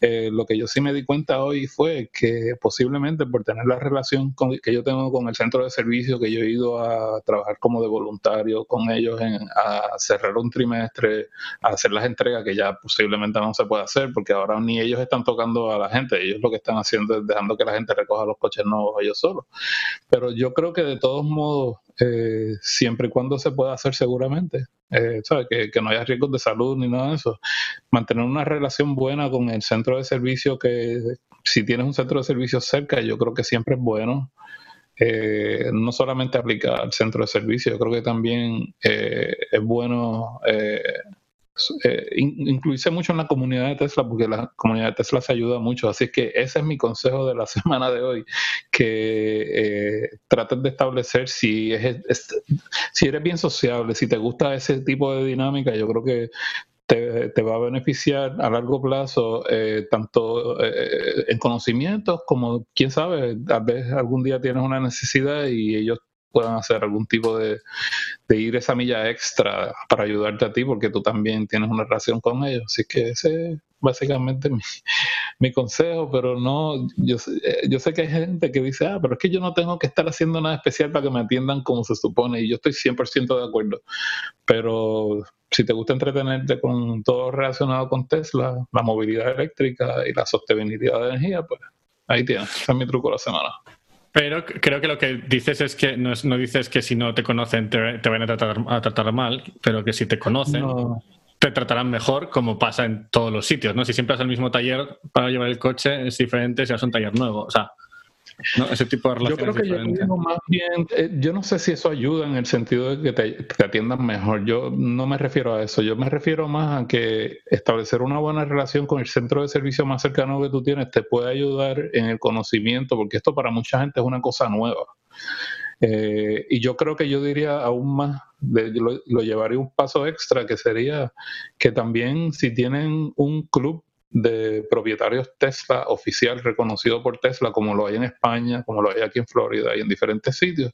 Eh, lo que yo sí me di cuenta hoy fue que posiblemente por tener la relación con, que yo tengo con el centro de servicio que yo he ido a trabajar como de voluntario con ellos en, a cerrar un trimestre, a hacer las entregas que ya posiblemente no se puede hacer porque ahora ni ellos están tocando a la gente, ellos lo que están haciendo es dejando que la gente recoja los coches nuevos ellos solos. Pero yo creo que de todos modos, eh, siempre y cuando se pueda hacer seguramente, eh, Que, que, no haya riesgos de salud ni nada de eso. Mantener una relación buena con el centro de servicio, que si tienes un centro de servicio cerca, yo creo que siempre es bueno. Eh, no solamente aplica al centro de servicio, yo creo que también eh, es bueno eh, incluirse mucho en la comunidad de Tesla, porque la comunidad de Tesla se ayuda mucho. Así que ese es mi consejo de la semana de hoy, que trates de establecer si, si eres bien sociable, si te gusta ese tipo de dinámica, yo creo que te, va a beneficiar a largo plazo, eh, tanto eh, en conocimientos como, quién sabe, tal vez algún día tienes una necesidad y ellos puedan hacer algún tipo de, ir esa milla extra para ayudarte a ti, porque tú también tienes una relación con ellos. Así que ese es básicamente mi, mi consejo, pero no, yo, eh, yo sé que hay gente que dice, ah, pero es que yo no tengo que estar haciendo nada especial para que me atiendan como se supone, y yo estoy 100% de acuerdo. Pero si te gusta entretenerte con todo relacionado con Tesla, la movilidad eléctrica y la sostenibilidad de energía, pues ahí tienes, ese es mi truco de la semana. Pero creo que lo que dices es que no, no dices que si no te conocen te, te van a tratar, a tratar, mal, pero que si te conocen te tratarán mejor, como pasa en todos los sitios. ¿no? Si siempre has el mismo taller para llevar el coche, es diferente si has un taller nuevo. O sea, ¿no? ese tipo de relaciones. Yo creo que yo más bien, eh, yo no sé si eso ayuda en el sentido de que te, atiendan mejor. Yo no me refiero a eso. Yo me refiero más a que establecer una buena relación con el centro de servicio más cercano que tú tienes te puede ayudar en el conocimiento, porque esto para mucha gente es una cosa nueva. Eh, y yo creo que yo diría aún más, lo, lo, llevaría un paso extra, que sería que también si tienen un club de propietarios Tesla oficial reconocido por Tesla, como lo hay en España, como lo hay aquí en Florida y en diferentes sitios,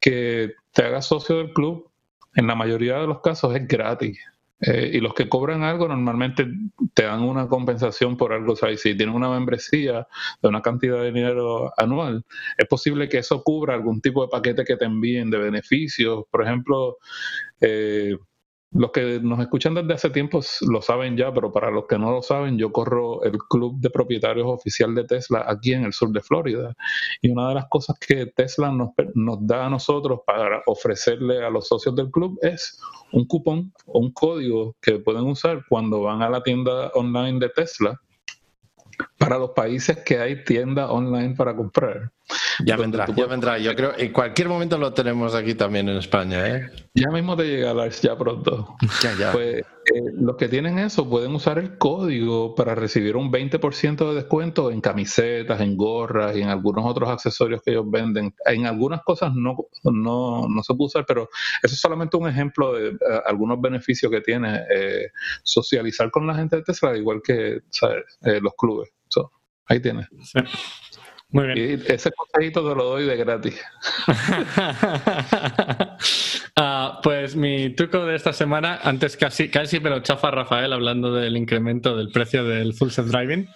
que te hagas socio del club, en la mayoría de los casos es gratis. Eh, y los que cobran algo normalmente te dan una compensación por algo. O sea, si tienen una membresía de una cantidad de dinero anual, es posible que eso cubra algún tipo de paquete que te envíen de beneficios. Por ejemplo, eh, los que nos escuchan desde hace tiempo lo saben ya, pero para los que no lo saben, yo corro el club de propietarios oficial de Tesla aquí en el sur de Florida. Y una de las cosas que Tesla nos, nos da a nosotros para ofrecerle a los socios del club es un cupón o un código que pueden usar cuando van a la tienda online de Tesla para los países que hay tienda online para comprar. Ya vendrá, ya vendrá. Yo creo en cualquier momento lo tenemos aquí también en España. ¿eh? Ya mismo te llega Lars, ya pronto. Ya, ya. Pues eh, los que tienen eso pueden usar el código para recibir un 20% de descuento en camisetas, en gorras y en algunos otros accesorios que ellos venden. En algunas cosas no, no, no se puede usar, pero eso es solamente un ejemplo de eh, algunos beneficios que tiene eh, socializar con la gente de Tesla, igual que los clubes. ahí tienes. Muy bien. Y ese consejito te lo doy de gratis. Ah, pues mi truco de esta semana, antes casi, casi me lo chafa Rafael hablando del incremento del precio del full self driving,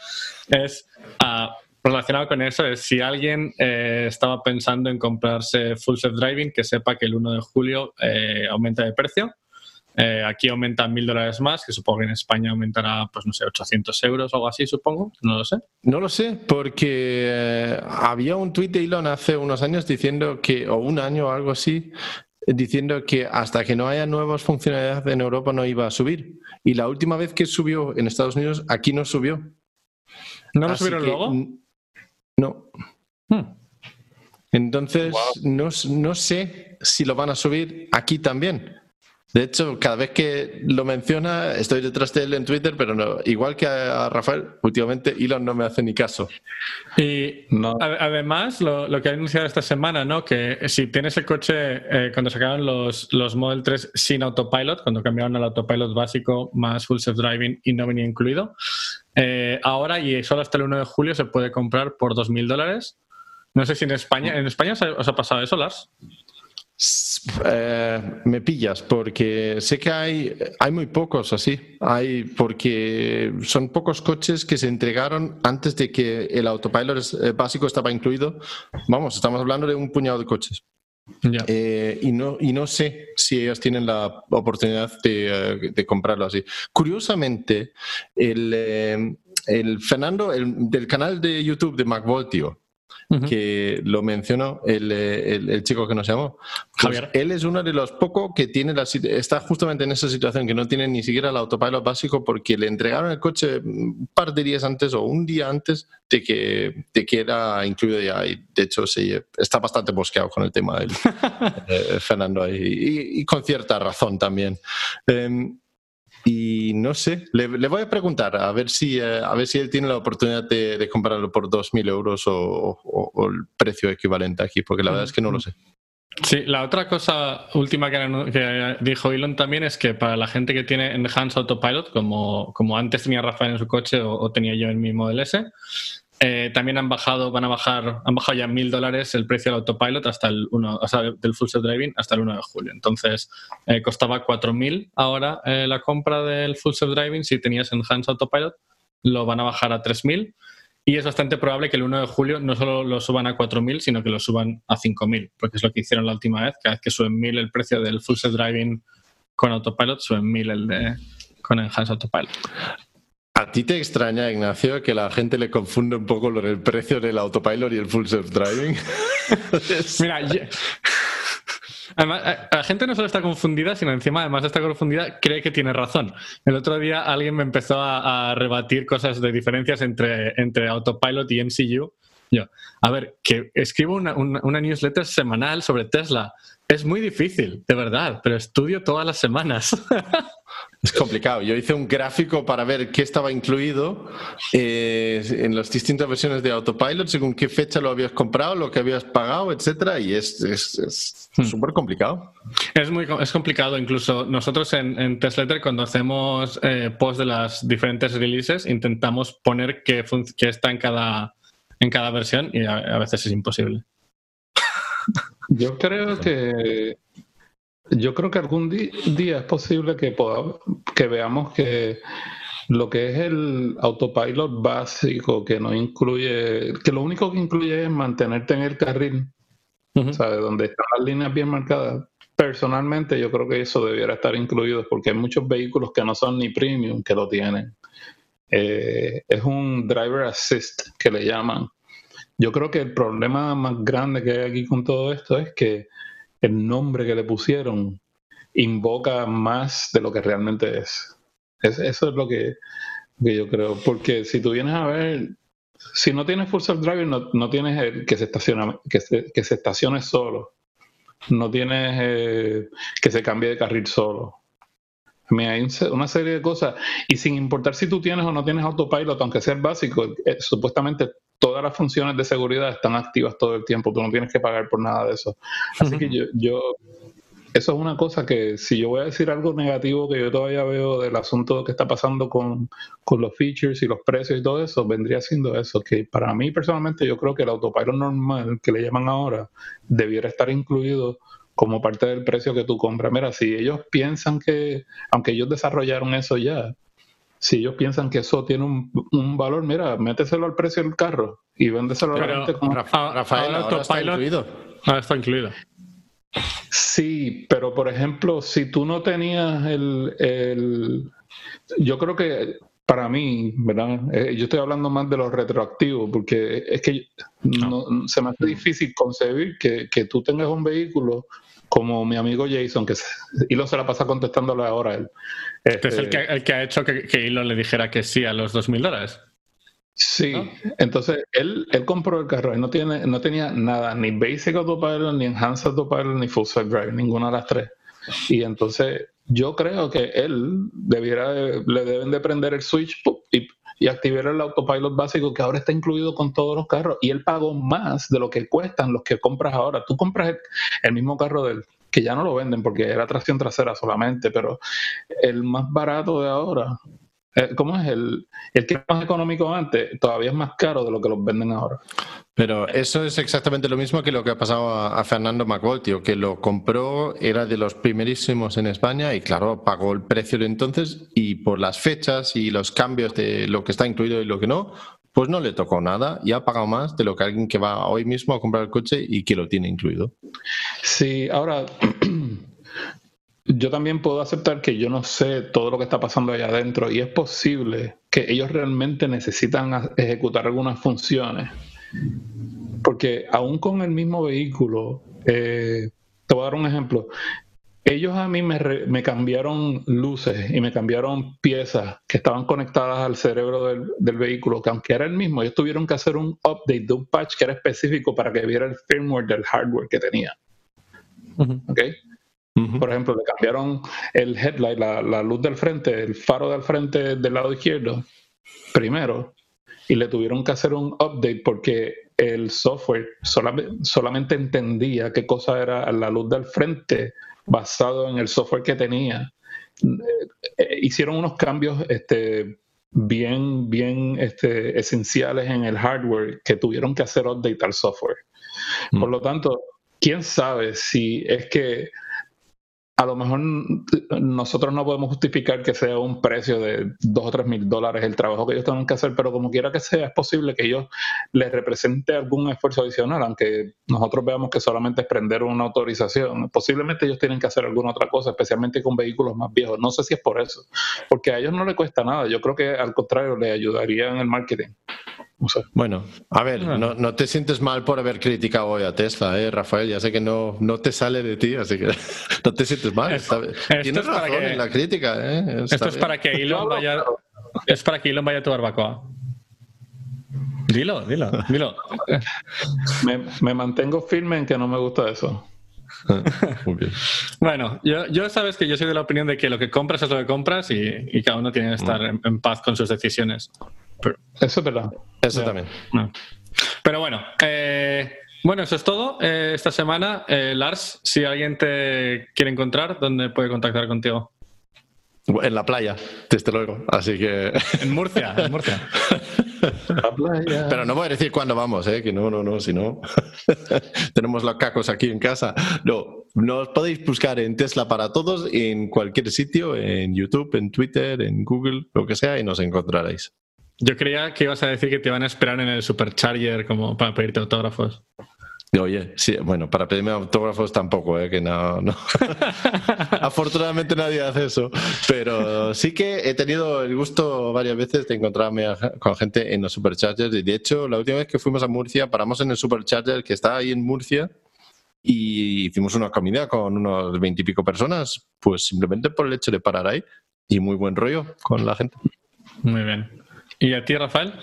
es uh, relacionado con eso, es si alguien eh, estaba pensando en comprarse full self driving, que sepa que el 1 de julio eh, aumenta de precio. Eh, aquí aumentan mil dólares más, que supongo que en España aumentará, pues no sé, 800 euros o algo así, supongo. No lo sé. No lo sé, porque eh, había un tuit de Elon hace unos años diciendo que, o un año o algo así, diciendo que hasta que no haya nuevas funcionalidades en Europa no iba a subir. Y la última vez que subió en Estados Unidos, aquí no subió. ¿No lo subieron luego? No. Hmm. Entonces, no, no sé si lo van a subir aquí también. De hecho, cada vez que lo menciona, estoy detrás de él en Twitter, pero no, igual que a Rafael, últimamente Elon no me hace ni caso. Y además, lo, que ha anunciado esta semana, ¿no? Que si tienes el coche, eh, cuando sacaron los, los Model 3 sin autopilot, cuando cambiaron al autopilot básico más full self-driving y no venía incluido, eh, ahora y solo hasta el 1 de julio se puede comprar por 2.000 dólares. No sé si en España, ¿en España os ha pasado eso, Lars? Eh, me pillas porque sé que hay, hay muy pocos así. Hay porque son pocos coches que se entregaron antes de que el autopilot eh, básico estaba incluido. Vamos, estamos hablando de un puñado de coches. Eh, y, no, y no sé si ellos tienen la oportunidad de, comprarlo así. Curiosamente, el, el Fernando el, del canal de YouTube de MacVoltio, que lo mencionó el, el, chico que nos llamó. Pues Javier. Él es uno de los pocos que tiene la, está justamente en esa situación, que no tiene ni siquiera el autopilot básico porque le entregaron el coche un par de días antes o un día antes de que, de que era incluido ya. Y de hecho, sí, está bastante bosqueado con el tema del eh, Fernando ahí. Y, y, con cierta razón también. Em, y no sé, le, voy a preguntar a ver si, eh, a ver si él tiene la oportunidad de, comprarlo por 2.000 euros o, el precio equivalente aquí, porque la verdad es que no lo sé. Sí, la otra cosa última que, dijo Elon también es que para la gente que tiene Enhanced Autopilot, como, como antes tenía Rafael en su coche o, tenía yo en mi Model S, eh, también han bajado, van a bajar, han bajado ya mil dólares el precio del autopilot hasta el 1, o sea, del full self driving hasta el 1 de julio. Entonces, eh, costaba 4.000 ahora eh, la compra del full self driving. Si tenías enhanced autopilot, lo van a bajar a 3.000. Y es bastante probable que el 1 de julio no solo lo suban a 4.000, sino que lo suban a 5.000, porque es lo que hicieron la última vez. Cada vez que suben 1.000 el precio del full self driving con autopilot, suben 1.000 el de con enhanced autopilot. ¿A ti te extraña, Ignacio, que la gente le confunde un poco el precio del autopilot y el full self-driving? Mira, Además, eh, la gente no solo está confundida, sino encima, además de estar confundida, cree que tiene razón. El otro día alguien me empezó a, rebatir cosas de diferencias entre, entre Autopilot y MCU. Yo, a ver, que escribo una, una newsletter semanal sobre Tesla. Es muy difícil, de verdad, pero estudio todas las semanas. Es complicado. Yo hice un gráfico para ver qué estaba incluido eh, en las distintas versiones de Autopilot, según qué fecha lo habías comprado, lo que habías pagado, etcétera, y es hmm. súper complicado. Es muy es complicado. Incluso nosotros en, en Testletter, cuando hacemos eh, post de las diferentes releases, intentamos poner qué, está en cada, en cada versión y a veces es imposible. Yo creo que yo creo que algún día es posible que, que veamos que lo que es el autopilot básico, que no incluye, que lo único que incluye es mantenerte en el carril, ¿sabes? Donde están las líneas bien marcadas. Personalmente, yo creo que eso debiera estar incluido porque hay muchos vehículos que no son ni premium que lo tienen. Eh, es un driver assist que le llaman. Yo creo que el problema más grande que hay aquí con todo esto es que el nombre que le pusieron invoca más de lo que realmente es. eso es lo que, yo creo. Porque si tú vienes a ver, si no tienes full self driving, no, tienes el que se estaciona, que se, que se estacione solo. No tienes eh, que se cambie de carril solo. Hay una serie de cosas. Y sin importar si tú tienes o no tienes autopilot, aunque sea básico, eh, supuestamente todas las funciones de seguridad están activas todo el tiempo, tú no tienes que pagar por nada de eso. Así que yo, yo, eso es una cosa que si yo voy a decir algo negativo que yo todavía veo del asunto que está pasando con, con los features y los precios y todo eso, vendría siendo eso, que para mí personalmente yo creo que el autopilot normal que le llaman ahora debiera estar incluido como parte del precio que tú compras. Mira, si ellos piensan que, aunque ellos desarrollaron eso ya, si ellos piensan que eso tiene un, valor, mira, méteselo al precio del carro y véndeselo a la gente con... Rafael, ahora, está incluido. Ahora está incluido. Sí, pero por ejemplo, si tú no tenías el, el yo creo que para mí, ¿verdad? Eh, yo estoy hablando más de lo retroactivo, porque es que se me hace difícil concebir que, que, tú tengas un vehículo como mi amigo Jason, que y lo se la pasa contestándole ahora él. Este, es el que, el que, ha hecho que, que Elon le dijera que sí a los dos mil dólares. Sí, entonces él, él compró el carro y no, tiene, no tenía nada, ni Basic Autopilot, ni Enhanced Autopilot, ni Full Self Drive, ninguna de las tres. Y entonces yo creo que él debiera, le deben de prender el switch y, activar el autopilot básico que ahora está incluido con todos los carros y él pagó más de lo que cuestan los que compras ahora. Tú compras el, mismo carro del que ya no lo venden porque era tracción trasera solamente, pero el más barato de ahora ¿Cómo es? El, el que es más económico antes todavía es más caro de lo que los venden ahora. Pero eso es exactamente lo mismo que lo que ha pasado a, Fernando Macoltio, que lo compró, era de los primerísimos en España y claro, pagó el precio de entonces y por las fechas y los cambios de lo que está incluido y lo que no, pues no le tocó nada y ha pagado más de lo que alguien que va hoy mismo a comprar el coche y que lo tiene incluido. Sí, ahora yo también puedo aceptar que yo no sé todo lo que está pasando allá adentro y es posible que ellos realmente necesitan ejecutar algunas funciones. Porque aún con el mismo vehículo, eh, te voy a dar un ejemplo. Ellos a mí me, me, cambiaron luces y me cambiaron piezas que estaban conectadas al cerebro del, del, vehículo, que aunque era el mismo, ellos tuvieron que hacer un update de un patch que era específico para que viera el firmware del hardware que tenía. ¿Okay? Por ejemplo, le cambiaron el headlight, la, luz del frente, el faro del frente del lado izquierdo, primero, y le tuvieron que hacer un update porque el software solamente, entendía qué cosa era la luz del frente basado en el software que tenía. Eh, eh, hicieron unos cambios este, bien, bien este, esenciales en el hardware que tuvieron que hacer update al software. Por lo tanto, quién sabe si es que a lo mejor nosotros no podemos justificar que sea un precio de dos o tres mil dólares el trabajo que ellos tienen que hacer, pero como quiera que sea, es posible que ellos les represente algún esfuerzo adicional, aunque nosotros veamos que solamente es prender una autorización. Posiblemente ellos tienen que hacer alguna otra cosa, especialmente con vehículos más viejos. No sé si es por eso, porque a ellos no les cuesta nada. Yo creo que al contrario, les ayudaría en el marketing. Bueno, a ver, no, no, te sientes mal por haber criticado hoy a Tesla, ¿eh, Rafael? Ya sé que no, no te sale de ti, así que no te sientes mal. Tienes razón en la crítica. ¿eh? esto es para que Elon vaya, es para que Elon vaya a tu barbacoa. Dilo, dilo, dilo. Me, me, mantengo firme en que no me gusta eso. Muy bien. Bueno, yo, yo, sabes que yo soy de la opinión de que lo que compras es lo que compras y, y cada uno tiene que estar mm. en paz con sus decisiones eso es verdad. Eso también. Pero bueno, eh, bueno, eso es todo. Eh, esta semana, eh, Lars, si alguien te quiere encontrar, ¿dónde puede contactar contigo? En la playa, desde luego. Así que. En Murcia, en Murcia. La playa. Pero no voy a decir cuándo vamos, ¿eh? que no, no, no, si no. Tenemos los cacos aquí en casa. No, nos podéis buscar en Tesla para todos, en cualquier sitio, en YouTube, en Twitter, en Google, lo que sea, y nos encontraréis. Yo creía que ibas a decir que te iban a esperar en el Supercharger como para pedirte autógrafos. Oye, sí, bueno, para pedirme autógrafos tampoco, ¿eh? que no, no. Afortunadamente nadie hace eso, pero sí que he tenido el gusto varias veces de encontrarme con gente en los superchargers y de hecho la última vez que fuimos a Murcia paramos en el supercharger que está ahí en Murcia y hicimos una comida con unos veintipico personas, pues simplemente por el hecho de parar ahí y muy buen rollo con la gente. Muy bien. ¿Y a ti, Rafael?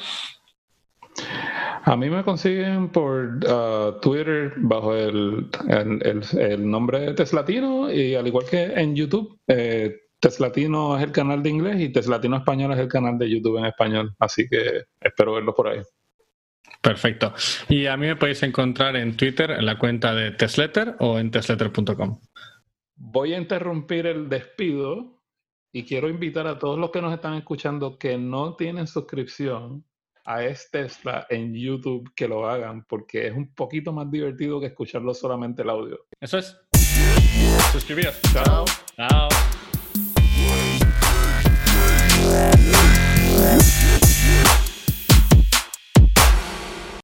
A mí me consiguen por uh, Twitter bajo el, el, nombre de Teslatino y al igual que en YouTube, eh, Teslatino es el canal de inglés y Teslatino Español es el canal de YouTube en español. Así que espero verlo por ahí. Perfecto. Y a mí me podéis encontrar en Twitter en la cuenta de Tesletter o en tesletter.com. Voy a interrumpir el despido y quiero invitar a todos los que nos están escuchando que no tienen suscripción a este Tesla en YouTube que lo hagan porque es un poquito más divertido que escucharlo solamente el audio. Eso es. Suscribir. Chao. Chao.